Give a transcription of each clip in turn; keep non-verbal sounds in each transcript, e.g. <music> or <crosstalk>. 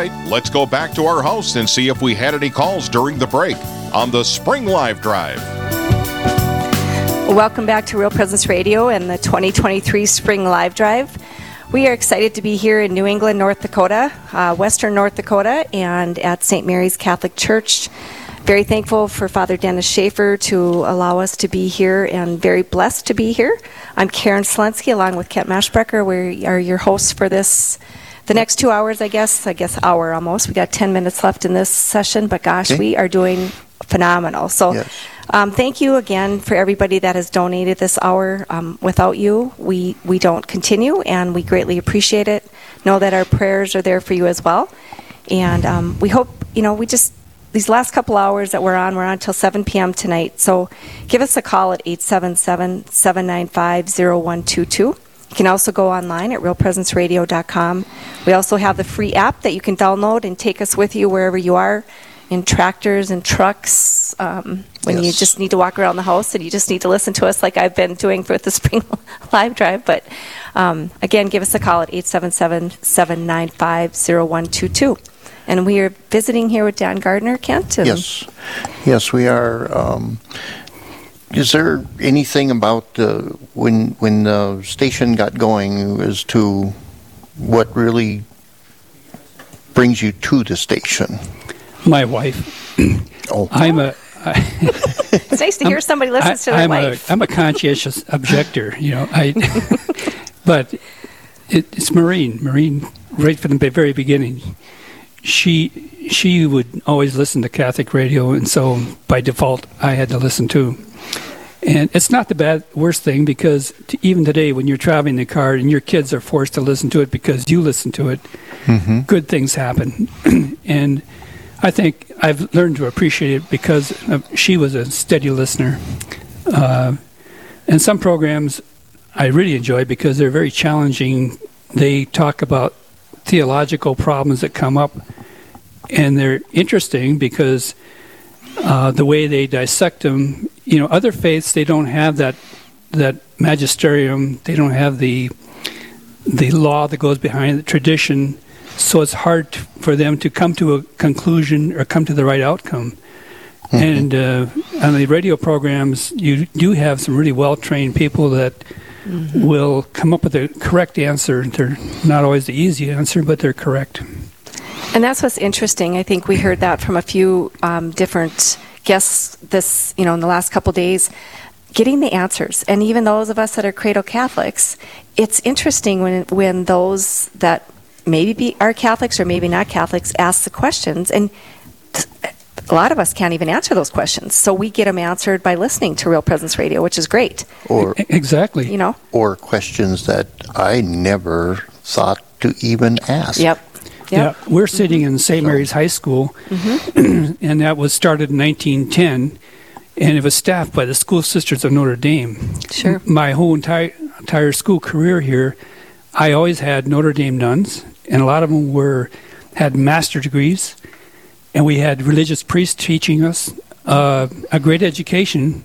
right, let's go back to our house and see if we had any calls during the break on the Spring Live Drive. Welcome back to Real Presence Radio and the 2023 Spring Live Drive. We are excited to be here in New England, North Dakota, uh, Western North Dakota, and at St. Mary's Catholic Church. Very thankful for Father Dennis Schaefer to allow us to be here and very blessed to be here. I'm Karen Selensky along with Kent Maershbecker. We are your hosts for this, the next two hours, I guess. I guess hour almost. We got 10 minutes left in this session, but gosh, Okay. we are doing phenomenal. So Yes. um, thank you again for everybody that has donated this hour. Um, without you, we, we don't continue, and we greatly appreciate it. Know that our prayers are there for you as well. And um, we hope, you know, we just, these last couple hours that we're on, we're on until 7 p.m. tonight. So give us a call at 877 795 0122. You can also go online at realpresenceradio.com. We also have the free app that you can download and take us with you wherever you are in tractors and trucks um, when you just need to walk around the house and you just need to listen to us like I've been doing for the <laughs> Spring <laughs> Live Drive. But um, again, give us a call at 877 795 0122. And we are visiting here with Dan Gardner, Kent. Yes, yes, we are. Um, is there anything about uh, when when the station got going as to what really brings you to the station? My wife. <clears throat> Oh, I'm a. It's nice to hear somebody listens to their mic. I'm wife. A, I'm a conscientious <laughs> objector, you know. I, <laughs> but it, it's Maureen, Maureen, right from the very beginning, she she would always listen to Catholic radio, and so by default, I had to listen too. And it's not the bad worst thing because t- even today, when you're traveling in the car and your kids are forced to listen to it because you listen to it, good things happen. <clears throat> and I think I've learned to appreciate it because uh, she was a steady listener. Uh, and some programs I really enjoy because they're very challenging. They talk about theological problems that come up, and they're interesting because uh, the way they dissect them. You know, other faiths they don't have that that magisterium. They don't have the the law that goes behind the tradition. So it's hard t- for them to come to a conclusion or come to the right outcome. And uh, on the radio programs, you do have some really well trained people that will come up with the correct answer. They're not always the easy answer, but they're correct. And that's what's interesting. I think we heard that from a few um, different guests this, you know, in the last couple days, getting the answers. And even those of us that are cradle Catholics, it's interesting when when those that maybe be, are Catholics or maybe not Catholics ask the questions, and th- a lot of us can't even answer those questions. So we get them answered by listening to Real Presence Radio, which is great. or Exactly. You know. or questions that I never thought to even ask. Yep. Yep. Yeah, we're sitting in St. Mary's High School, and that was started in 1910, and it was staffed by the School Sisters of Notre Dame. Sure. My whole entire entire school career here, I always had Notre Dame nuns, and a lot of them were had master degrees, and we had religious priests teaching us uh, a great education,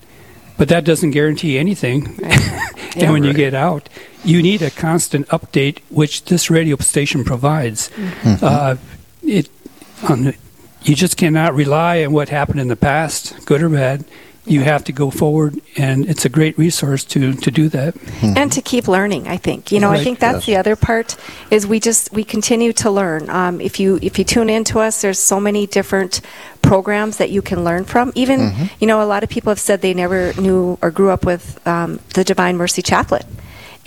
but that doesn't guarantee anything. <laughs> and when you get out, you need a constant update, which this radio station provides. Uh, it, on the, you just cannot rely on what happened in the past, good or bad. You have to go forward, and it's a great resource to, to do that. and to keep learning i think you know i think that's Yes. the other part is we just we continue to learn um, if you if you tune into us there's so many different programs that you can learn from even Mm-hmm. you know a lot of people have said they never knew or grew up with um, the divine mercy chaplet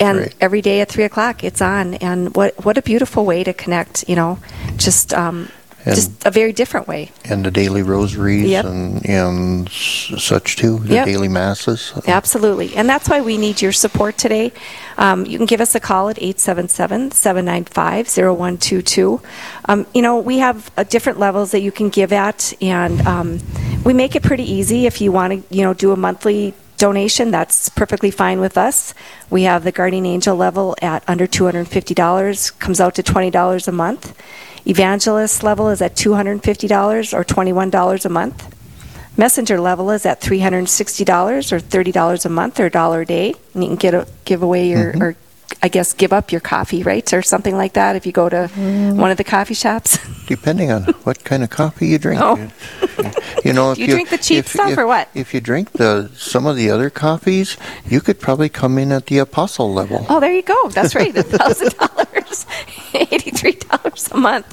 and Right. every day at three o'clock it's on and what what a beautiful way to connect you know just um, And- just a very different way And the daily rosaries Yep. and, and such too, the Yep. daily masses. Absolutely. And that's why we need your support today. Um, you can give us a call at 877 795 0122. Um, You know, we have uh, different levels that you can give at, and um, we make it pretty easy if you want to, you know, do a monthly donation, that's perfectly fine with us. We have the Guardian Angel level at under $250, comes out to $20 a month. Evangelist level is at $250 or $21 a month. Messenger level is at $360 or $30 a month or a dollar a day. And you can get a, give away your, mm-hmm. or I guess, give up your coffee, right? Or something like that if you go to one of the coffee shops. <laughs> Depending on what kind of coffee you drink. Oh. <laughs> You know, if Do you drink the cheap if- stuff if- or what? If you drink the some of the other coffees, you could probably come in at the apostle level. Oh, there you go. That's right. <laughs> A thousand dollars, eighty-three dollars a month,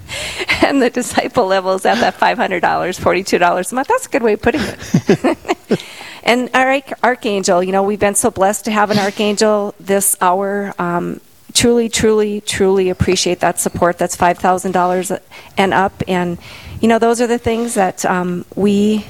and the disciple level is at that five hundred dollars, forty-two dollars a month. That's a good way of putting it. and our archangel, you know, we've been so blessed to have an archangel this hour. Um, truly, truly, truly appreciate that support. That's five thousand dollars and up, and you know, those are the things that um, we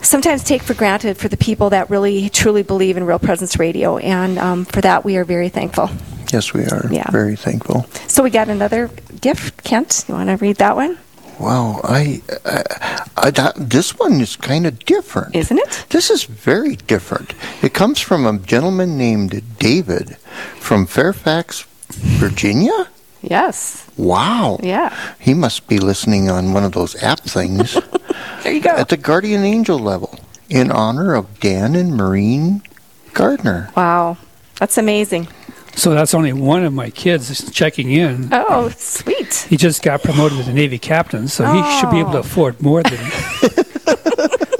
sometimes take for granted for the people that really truly believe in Real Presence Radio, and um, for that we are very thankful. Yes, we are Yeah. very thankful. So we got another gift, Kent. You want to read that one? Wow, I, I, I that, this one is kind of different. Isn't it? This is very different. It comes from a gentleman named David from Fairfax, Virginia. Yes. Wow. Yeah. He must be listening on one of those app things <laughs> There you go. at the guardian angel level in honor of Dan and Maureen Gardner. Wow. That's amazing. So that's only one of my kids checking in. Oh, sweet. He just got promoted to Navy captain, so he should be able to Oh. afford more than. <laughs>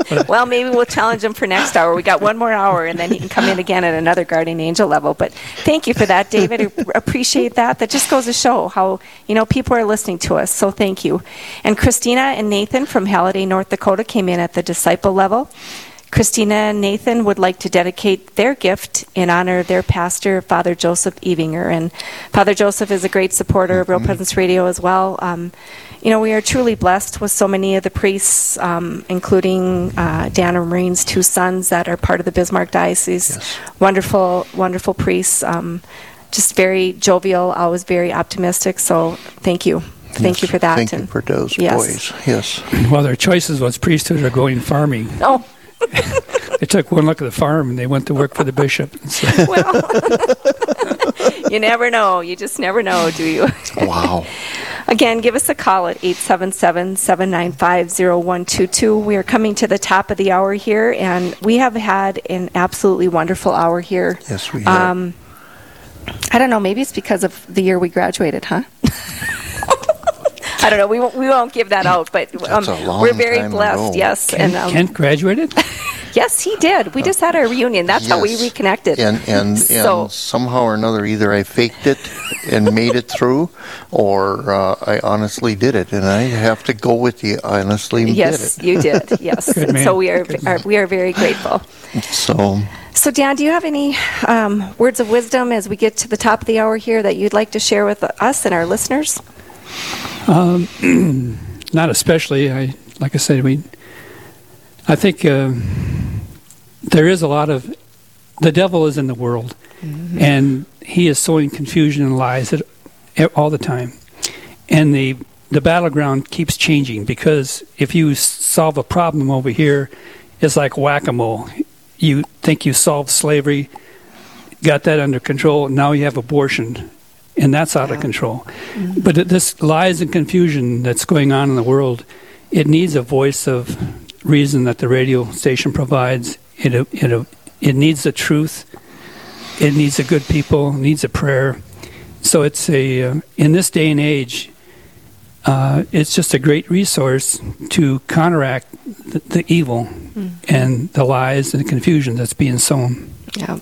<laughs> Well, maybe we'll challenge him for next hour. We got one more hour, and then he can come in again at another guardian angel level. But thank you for that, David. I <laughs> appreciate that. That just goes to show how you know people are listening to us. So thank you. And Christina and Nathan from Halliday, North Dakota, came in at the disciple level. Christina and Nathan would like to dedicate their gift in honor of their pastor, Father Joseph Evinger. And Father Joseph is a great supporter of Real Presence Radio as well. Um, you know, we are truly blessed with so many of the priests, um, including uh, Dan and Maureen's two sons that are part of the Bismarck Diocese. Yes. Wonderful, wonderful priests. Um, just very jovial, always very optimistic. So thank you. Thank you for that. Thank you for those yes. boys. Yes. well, their choices was priesthood or going farming. Oh, They took one look at the farm and they went to work for the bishop. And <laughs> so, well. <laughs> you never know. You just never know, do you? <laughs> Wow. Again, give us a call at 877-795-0122. We are coming to the top of the hour here, and we have had an absolutely wonderful hour here. Yes, we have. Um, I don't know, maybe it's because of the year we graduated, huh? I don't know. We won't, we won't give that out, but um, That's a long we're very blessed. ago. Yes, Kent, and um, Kent graduated? <laughs> yes, he did. We just had our reunion. That's how we reconnected. And and, <laughs> So- and somehow or another, either I faked it and made it through, or uh, I honestly did it. And I have to go with the honestly yes, did you did. <laughs> Yes. Good man. so we are, Good are we are very grateful. So So, Dan, do you have any um, words of wisdom as we get to the top of the hour here that you'd like to share with us and our listeners? <clears throat> Not especially. I like I said, we. I think um there is a lot of the devil is in the world, and he is sowing confusion and lies at, at- all the time, and the the battleground keeps changing because if you solve a problem over here, it's like whack a mole. You think you solved slavery, got that under control. Now you have abortion, and that's out of control. But this lies and confusion that's going on in the world, it needs a voice of reason that the radio station provides. It it it needs the truth. It needs the good people. It needs a prayer. So it's a uh, in this day and age, uh, it's just a great resource to counteract the, the evil and the lies and the confusion that's being sown. Yeah.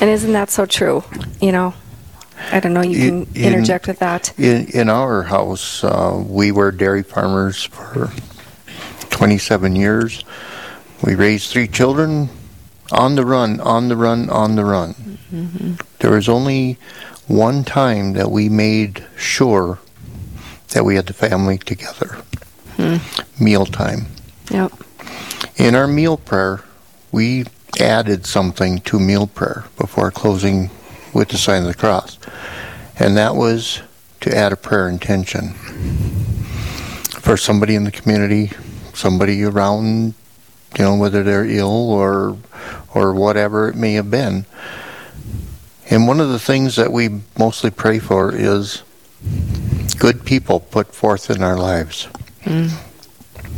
And isn't that so true? You know, I don't know. You can In- in- interject with that. in in our house, uh, we were dairy farmers for 27 years. We raised three children on the run, on the run, on the run. There was only one time that we made sure that we had the family together. Mealtime. Yep. In our meal prayer, we added something to meal prayer before closing with the sign of the cross. And that was to add a prayer intention for somebody in the community, somebody around, you know, whether they're ill or or whatever it may have been. And one of the things that we mostly pray for is good people put forth in our lives. Mm.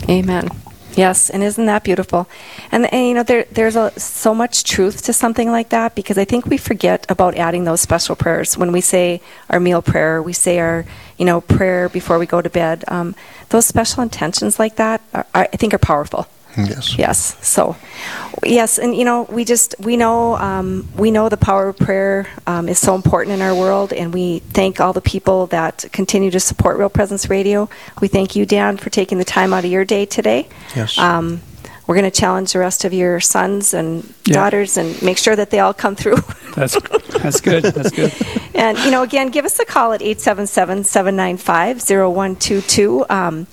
Amen. Yes, and isn't that beautiful? And, and you know, there, there's a, so much truth to something like that because I think we forget about adding those special prayers when we say our meal prayer, we say our, you know, prayer before we go to bed. Um, those special intentions like that, are, I think, are powerful. Yes. Yes. So, yes, and you know, we just we know um, we know the power of prayer um, is so important in our world, and we thank all the people that continue to support Real Presence Radio. We thank you, Dan, for taking the time out of your day today. Yes. Um, we're going to challenge the rest of your sons and Yeah. daughters and make sure that they all come through. <laughs> That's that's good. That's good. And, you know, again, give us a call at 877 795 0122. Um,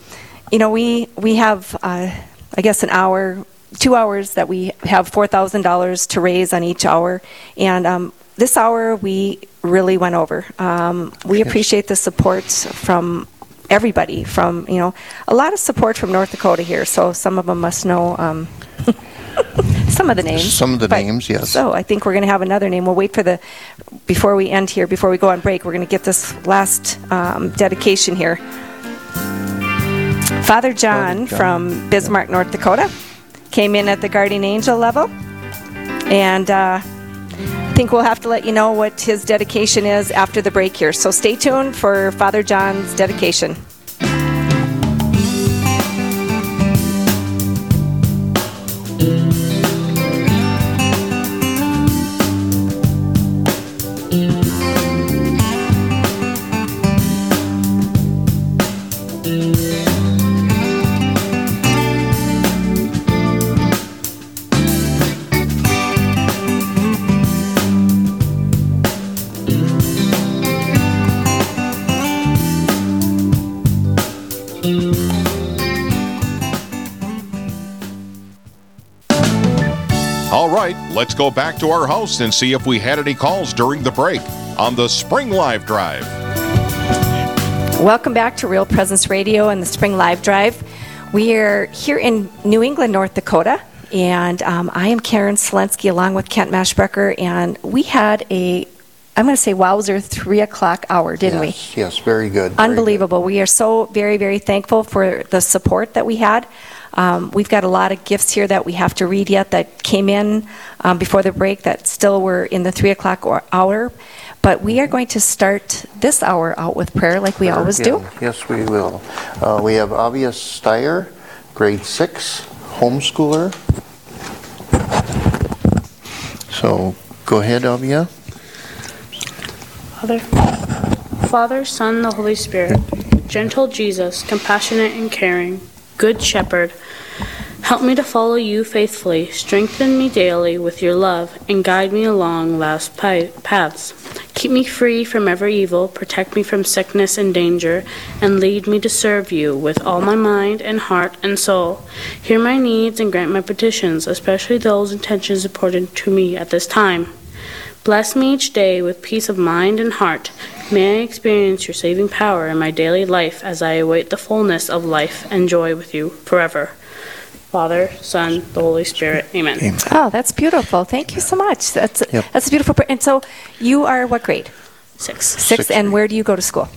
You know, we, we have, uh, I guess, an hour, two hours that we have $4,000 to raise on each hour. And um, this hour, we really went over. Um, we appreciate the support from everybody, from, you know, a lot of support from North Dakota here. So some of them must know. Um, <laughs> some of the names. Some of the But- names, yes. So I think we're going to have another name. We'll wait for the, before we end here, before we go on break, we're going to get this last um, dedication here. Father John, Father John. from Bismarck, North Dakota, came in at the guardian angel level. And uh, I think we'll have to let you know what his dedication is after the break here. So stay tuned for Father John's dedication. Right, let's go back to our house and see if we had any calls during the break on the Spring Live Drive. Welcome back to Real Presence Radio and the Spring Live Drive. We are here in New England, North Dakota, and um, I am Karen Selensky along with Kent Maershbecker, and we had a, I'm going to say, wowzer three o'clock hour, didn't we? yes, Yes, very good. very good. Unbelievable. We are so very, very thankful for the support that we had. Um, we've got a lot of gifts here that we have to read yet that came in um, before the break that still were in the three o'clock or- hour. But we are going to start this hour out with prayer like we always do. Yes, we will. Uh, We have Avia Steyer, grade six, homeschooler. So, go ahead, Avia. Father, Father, Son, the Holy Spirit, gentle Jesus, compassionate and caring, good shepherd, help me to follow you faithfully, strengthen me daily with your love, and guide me along life's paths. Keep me free from every evil, protect me from sickness and danger, and lead me to serve you with all my mind and heart and soul. Hear my needs and grant my petitions, especially those intentions important to me at this time. Bless me each day with peace of mind and heart. May I experience your saving power in my daily life as I await the fullness of life and joy with you forever. Father, Son, the Holy Spirit. Amen. Amen. Oh, that's beautiful. Thank you so much. That's Yep. that's a beautiful. Prayer. And so, you are what grade? Six. Sixth. Sixth And where do you go to school?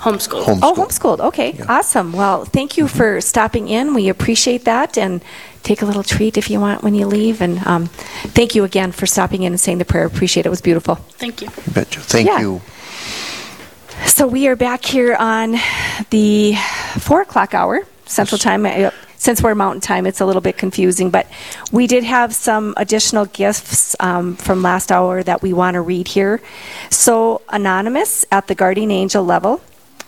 Homeschool. Homeschool. Oh, homeschooled. Okay, Yeah. awesome. Well, thank you for stopping in. We appreciate that, and take a little treat if you want when you leave. And um, thank you again for stopping in and saying the prayer. Appreciate it. It was beautiful. Thank you. You betcha. Thank Yeah. you. So we are back here on the four o'clock hour Central Time. Since we're Mountain Time, it's a little bit confusing, but we did have some additional gifts um, from last hour that we want to read here. So anonymous at the guardian angel level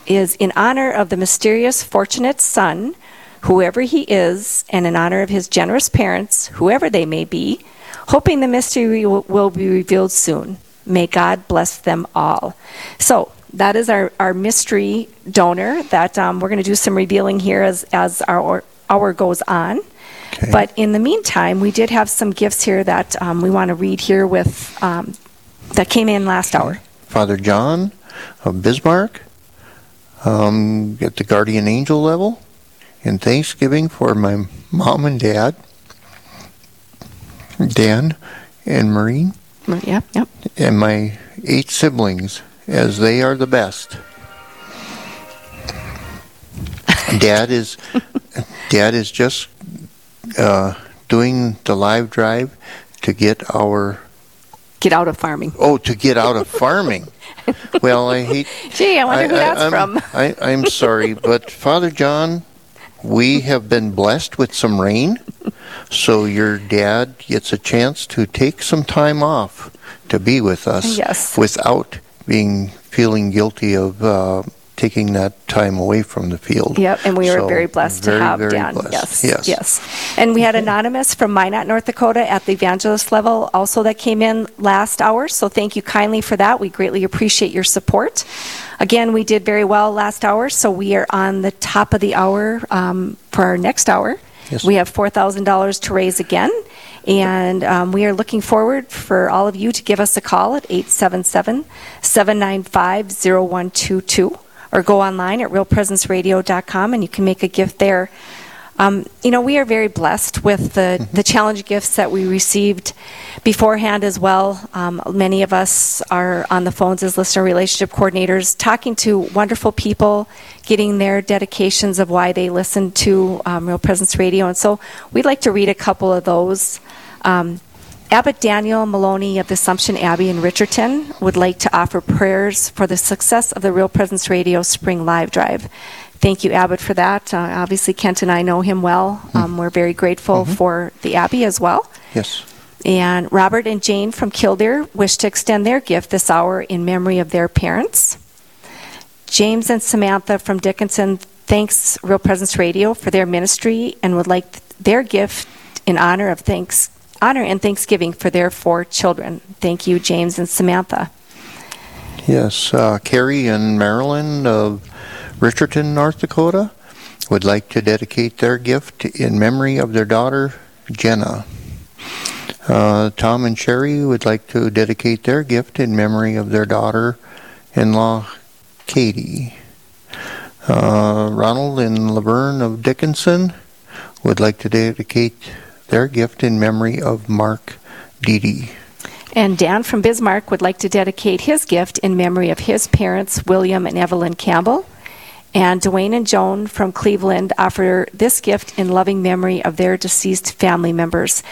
is in honor of the mysterious fortunate son, whoever he is, and in honor of his generous parents, whoever they may be, hoping the mystery will, will be revealed soon. May God bless them all. So that is our, our mystery donor that um, we're going to do some revealing here as, as our hour goes on. Okay. But in the meantime, we did have some gifts here that um, we want to read here with um, that came in last hour. Father John of Bismarck um, at the guardian angel level, and Thanksgiving for my mom and dad, Dan and Maureen, Yep, yep. and my eight siblings, as they are the best. Dad is, Dad is just uh, doing the live drive to get our Get out of farming. oh to get out of farming. Well, I hate. <laughs> Gee, I wonder who that's I'm, from. I, I'm sorry, <laughs> but Father John, we have been blessed with some rain, so your dad gets a chance to take some time off to be with us Yes. without being feeling guilty of uh, taking that time away from the field. Yep, and we were So, very blessed very, to have Dan. blessed. Yes, yes, yes. And we had <laughs> Anonymous from Minot, North Dakota at the evangelist level also that came in last hour. So thank you kindly for that. We greatly appreciate your support. Again, we did very well last hour, so we are on the top of the hour um, for our next hour. Yes. We have $4,000 to raise again. And um, we are looking forward for all of you to give us a call at 877 795 0122 or go online at realpresenceradio.com and you can make a gift there. Um, you know, we are very blessed with the, the challenge gifts that we received beforehand as well. Um, many of us are on the phones as listener relationship coordinators, talking to wonderful people, getting their dedications of why they listen to um, Real Presence Radio. And so we'd like to read a couple of those. Abbot Daniel Maloney of the Assumption Abbey in Richardton would like to offer prayers for the success of the Real Presence Radio Spring Live Drive. Thank you, Abbott, for that. Uh, obviously, Kent and I know him well. Um, we're very grateful for the Abbey as well. Yes. And Robert and Jane from Killdeer wish to extend their gift this hour in memory of their parents. James and Samantha from Dickinson thanks Real Presence Radio for their ministry and would like their gift in honor of thanks honor and thanksgiving for their four children. Thank you, James and Samantha. Yes, uh, Carrie and Marilyn of Richardton, North Dakota, would like to dedicate their gift in memory of their daughter, Jenna. Uh, Tom and Sherry would like to dedicate their gift in memory of their daughter-in-law, Katie. Uh, Ronald and Laverne of Dickinson would like to dedicate their gift in memory of Mark Deedy. And Dan from Bismarck would like to dedicate his gift in memory of his parents, William and Evelyn Campbell. And Dwayne and Joan from Cleveland offer this gift in loving memory of their deceased family members.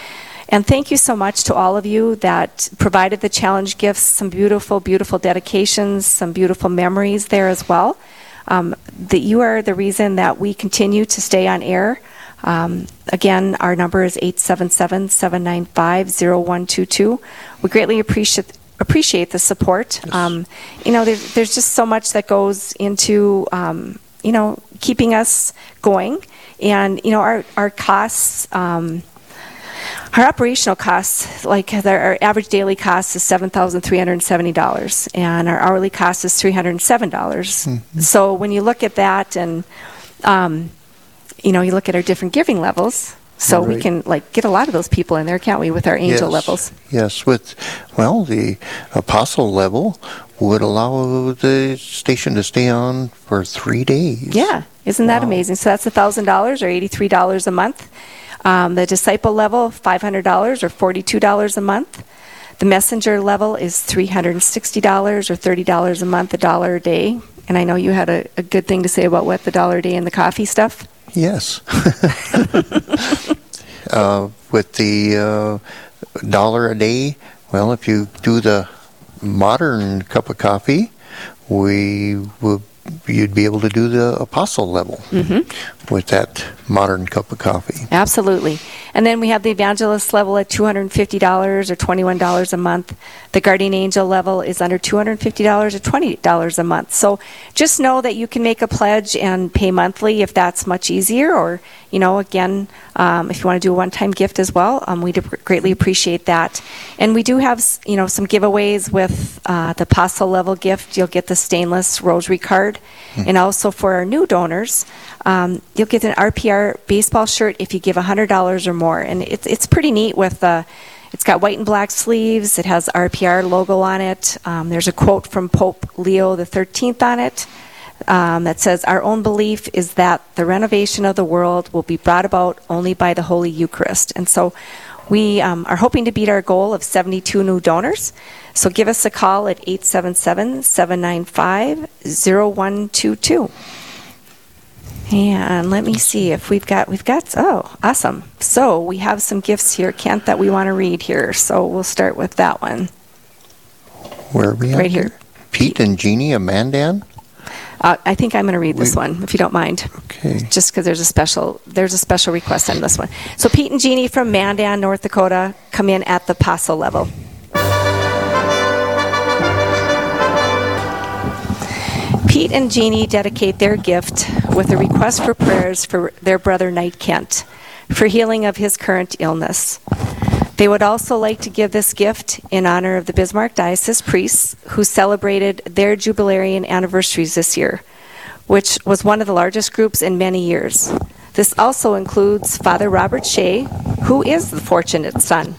And thank you so much to all of you that provided the challenge gifts, some beautiful, beautiful dedications, some beautiful memories there as well. Um, that you are the reason that we continue to stay on air. Um, again, our number is 877 795 0122. We greatly appreciate appreciate the support. Um, you know, there, there's just so much that goes into um, you know keeping us going, and you know our our costs. Um, our operational costs, like the, our average daily cost is seven thousand three hundred seventy dollars, and our hourly cost is three hundred seven dollars. So when you look at that, and um, you know, you look at our different giving levels, so we can like get a lot of those people in there, can't we, with our angel yes. levels? Yes, with, well, the apostle level would allow the station to stay on for three days. Yeah, isn't that Wow. amazing? So that's thousand dollars or eighty-three dollars a month. Um, the disciple level, five hundred dollars or forty-two dollars a month. The messenger level is three hundred and sixty dollars or thirty dollars a month, a dollar a day. And I know you had a, a good thing to say about what the dollar a day and the coffee stuff. Yes. <laughs> uh, with the uh, dollar a day, well, if you do the modern cup of coffee, we would you'd be able to do the apostle level Mm-hmm. with that modern cup of coffee. Absolutely. And then we have the evangelist level at $250 or $21 a month. The guardian angel level is under $250 or $20 a month. So just know that you can make a pledge and pay monthly if that's much easier. Or, you know, again, um, if you want to do a one time gift as well, um, we'd greatly appreciate that. And we do have, you know, some giveaways with uh, the apostle level gift. You'll get the stainless rosary card. And also for our new donors, um, you'll get an RPR baseball shirt if you give $100 or more. And it's, it's pretty neat with the, it's got white and black sleeves. It has RPR logo on it. Um, there's a quote from Pope Leo 13th on it um, that says, Our own belief is that the renovation of the world will be brought about only by the Holy Eucharist. And so we um, are hoping to beat our goal of 72 new donors. So give us a call at 877 795 0122. And let me see if we've got we've got oh awesome. So we have some gifts here, Kent, that we want to read here. So we'll start with that one Where are we at? right here. Pete and Jeannie of Mandan? Uh, I think I'm going to read this one if you don't mind. Okay. just because there's a special there's a special request on this one. So Pete and Jeannie from Mandan, North Dakota, come in at the apostle level. Pete and Jeannie dedicate their gift with a request for prayers for their brother Knight Kent for healing of his current illness. They would also like to give this gift in honor of the Bismarck Diocese priests who celebrated their jubilarian anniversaries this year, which was one of the largest groups in many years. This also includes Father Robert Shea, who is the fortunate son.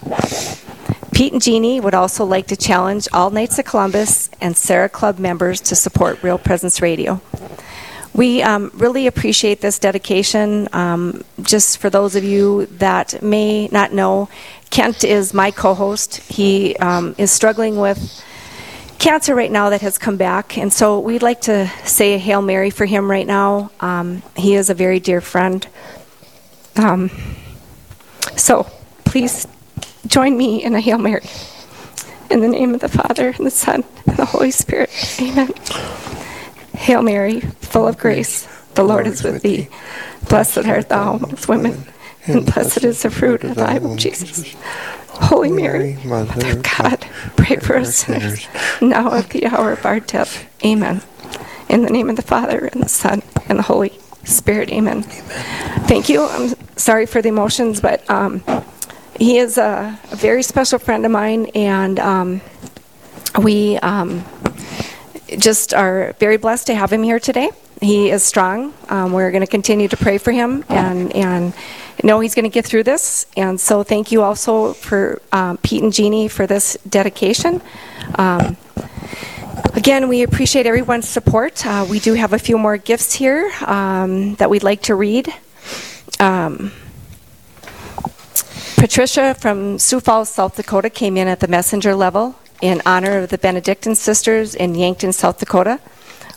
Pete and Jeannie would also like to challenge all Knights of Columbus and Serra Club members to support Real Presence Radio. We um, really appreciate this dedication. Um, just for those of you that may not know, Kent is my co host. He um, is struggling with cancer right now that has come back, and so we'd like to say a Hail Mary for him right now. Um, he is a very dear friend. Um, so please join me in a Hail Mary. In the name of the Father, and the Son, and the Holy Spirit. Amen. Hail Mary, full of grace, the Lord is with thee. Blessed art thou amongst women, and blessed is the fruit of thy womb, Jesus. Holy Mary, Mother of God, pray for us sinners, now at the hour of our death. Amen. In the name of the Father, and the Son, and the Holy Spirit. Amen. Thank you. I'm sorry for the emotions, but um, he is a, a very special friend of mine, and um, we um, just are very blessed to have him here today. He is strong. Um, we're going to continue to pray for him and, and know he's going to get through this. And so, thank you also for um, Pete and Jeannie for this dedication. Um, again, we appreciate everyone's support. Uh, we do have a few more gifts here um, that we'd like to read. Um, Patricia from Sioux Falls, South Dakota, came in at the messenger level in honor of the Benedictine sisters in Yankton, South Dakota.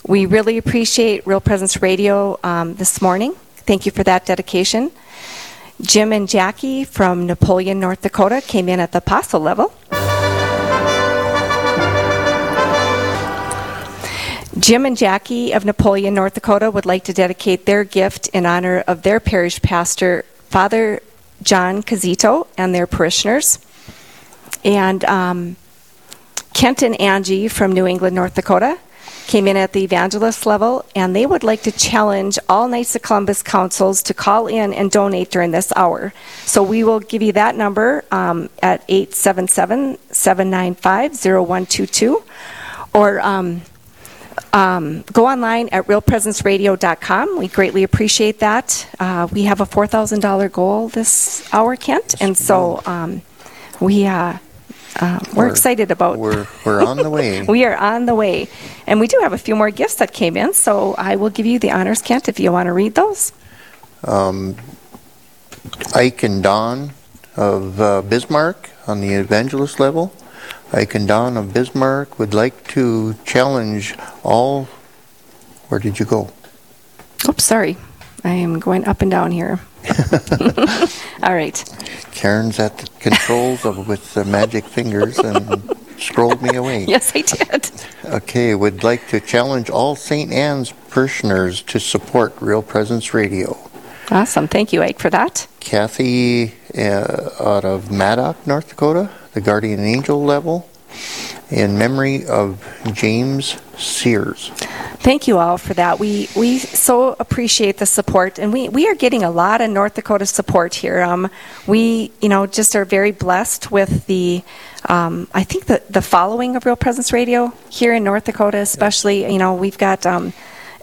We really appreciate Real Presence Radio um, this morning. Thank you for that dedication. Jim and Jackie from Napoleon, North Dakota, came in at the apostle level. Jim and Jackie of Napoleon, North Dakota, would like to dedicate their gift in honor of their parish pastor, Father John Cazito, and their parishioners. And um, Kent and Angie from New England, North Dakota, came in at the evangelist level, and they would like to challenge all Knights of Columbus councils to call in and donate during this hour. So we will give you that number um, at 877 795 0122, or um, um, go online at realpresenceradio.com. We greatly appreciate that. Uh, we have a $4,000 goal this hour, Kent, and so um, we uh, uh, we're, We're- excited about. We're, we're on the way. <laughs> we are on the way, and we do have a few more gifts that came in. So I will give you the honors, Kent, if you want to read those. Um, Ike and Don of uh, Bismarck on the evangelist level. Ike and Don of Bismarck would like to challenge all. Where did you go? Oops, sorry, I am going up and down here. <laughs> All right. Karen's at the controls of with the magic fingers and scrolled me away. <laughs> Yes, I did. Okay, would like to challenge all St. Anne's parishioners to support Real Presence Radio. Awesome. Thank you, Ike, for that. Kathy uh, out of Maddock, North Dakota, the guardian angel level, in memory of James Sears. Thank you all for that. We we so appreciate the support, and we, we are getting a lot of North Dakota support here. Um, we you know just are very blessed with the. Um, I think the the following of Real Presence Radio here in North Dakota, especially you know we've got. Um,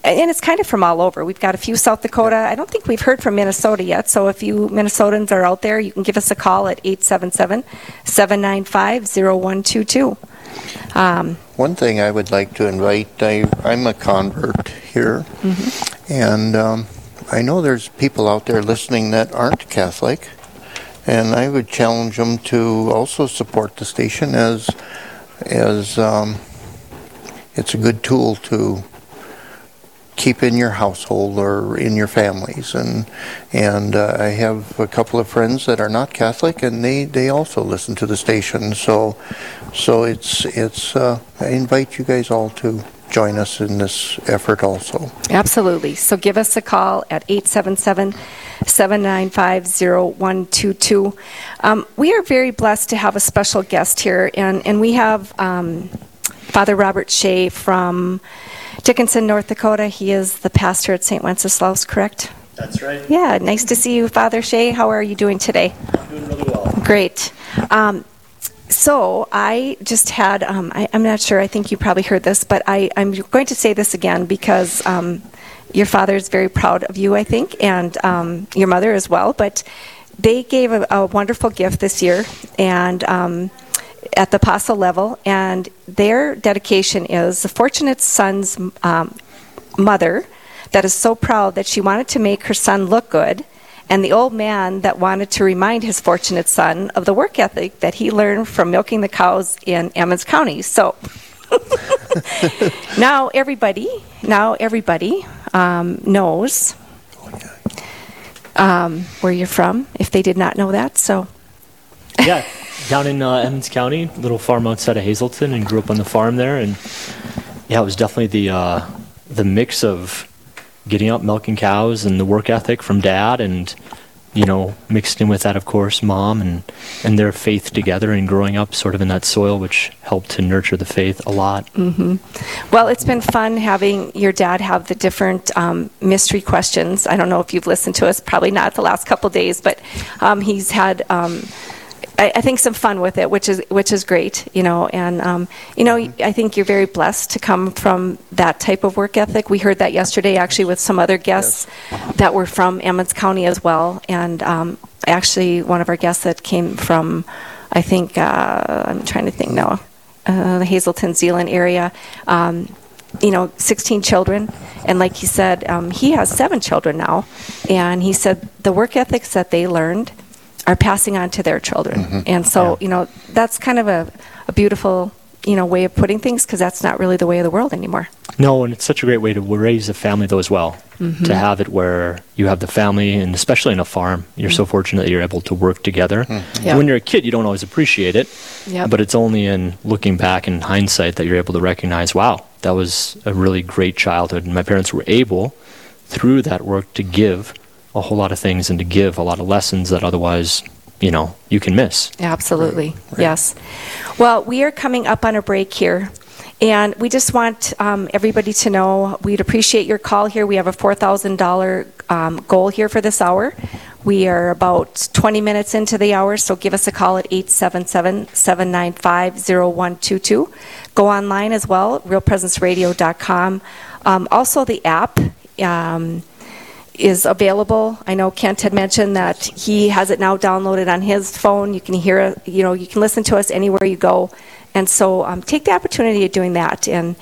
and it's kind of from all over. We've got a few South Dakota. I don't think we've heard from Minnesota yet. So if you Minnesotans are out there, you can give us a call at 877 795 0122. Um, One thing I would like to invite, I, I'm a convert here, and um, I know there's people out there listening that aren't Catholic, and I would challenge them to also support the station as, as um, it's a good tool to keep in your household or in your families. And and uh, I have a couple of friends that are not Catholic, and they, they also listen to the station. So so it's it's uh, I invite you guys all to join us in this effort also. Absolutely. So give us a call at 877 795 0122. Um, we are very blessed to have a special guest here, and, and we have um, Father Robert Shea from Dickinson, North Dakota. He is the pastor at St. Wenceslaus, correct? That's right. Yeah, nice to see you, Father Shea. How are you doing today? I'm doing really well. Great. Um, so I just had, um, I, I'm not sure, I think you probably heard this, but I, I'm going to say this again because um, your father is very proud of you, I think, and um, your mother as well. But they gave a, a wonderful gift this year, and um, at the apostle level, and their dedication is the fortunate son's um, mother that is so proud that she wanted to make her son look good and the old man that wanted to remind his fortunate son of the work ethic that he learned from milking the cows in Emmons County. So <laughs> now everybody, now everybody um, knows um, where you're from if they did not know that. So yeah, <laughs> down in uh, Emmons County, little farm outside of Hazelton, and grew up on the farm there. And yeah, it was definitely the uh, the mix of getting up, milking cows, and the work ethic from dad, and you know, mixed in with that, of course, mom and and their faith together, and growing up sort of in that soil, which helped to nurture the faith a lot. Well, it's been fun having your dad have the different um, mystery questions. I don't know if you've listened to us, probably not the last couple days, but um, he's had. Um, I, I think some fun with it, which is which is great, you know. And um, you know, I think you're very blessed to come from that type of work ethic. We heard that yesterday, actually, with some other guests that were from Emmons County as well. And um, actually, one of our guests that came from, I think, uh, I'm trying to think now, uh, the Hazelton, Zeeland area. Um, you know, 16 children, and like he said, um, he has seven children now, and he said the work ethics that they learned are passing on to their children, and so you know that's kind of a, a beautiful you know way of putting things because that's not really the way of the world anymore. No, and it's such a great way to raise a family though as well. Mm-hmm. To have it where you have the family, and especially in a farm, you're so fortunate that you're able to work together. Mm-hmm. Yeah. When you're a kid, you don't always appreciate it, Yep. but it's only in looking back in hindsight that you're able to recognize, wow, that was a really great childhood, and my parents were able, through that work, to give a whole lot of things and to give a lot of lessons that otherwise, you know, you can miss. Absolutely, yes. Well, we are coming up on a break here, and we just want um, everybody to know we'd appreciate your call here. We have a $4,000 um, goal here for this hour. We are about 20 minutes into the hour, so give us a call at 877 795 0122. Go online as well, realpresenceradio.com. Um, also, the app. Um, is available. I know Kent had mentioned that he has it now downloaded on his phone. You can hear, you know, you can listen to us anywhere you go. And so um, take the opportunity of doing that. And,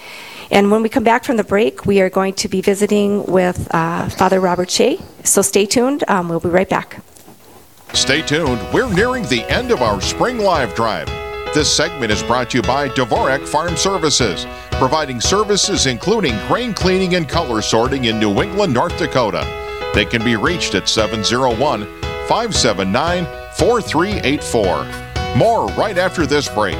and when we come back from the break, we are going to be visiting with uh, Father Robert Shea. So stay tuned. Um, we'll be right back. Stay tuned. We're nearing the end of our Spring Live Drive. This segment is brought to you by Dvorak Farm Services, providing services including grain cleaning and color sorting in New England, North Dakota. They can be reached at 701 579 4384. More right after this break.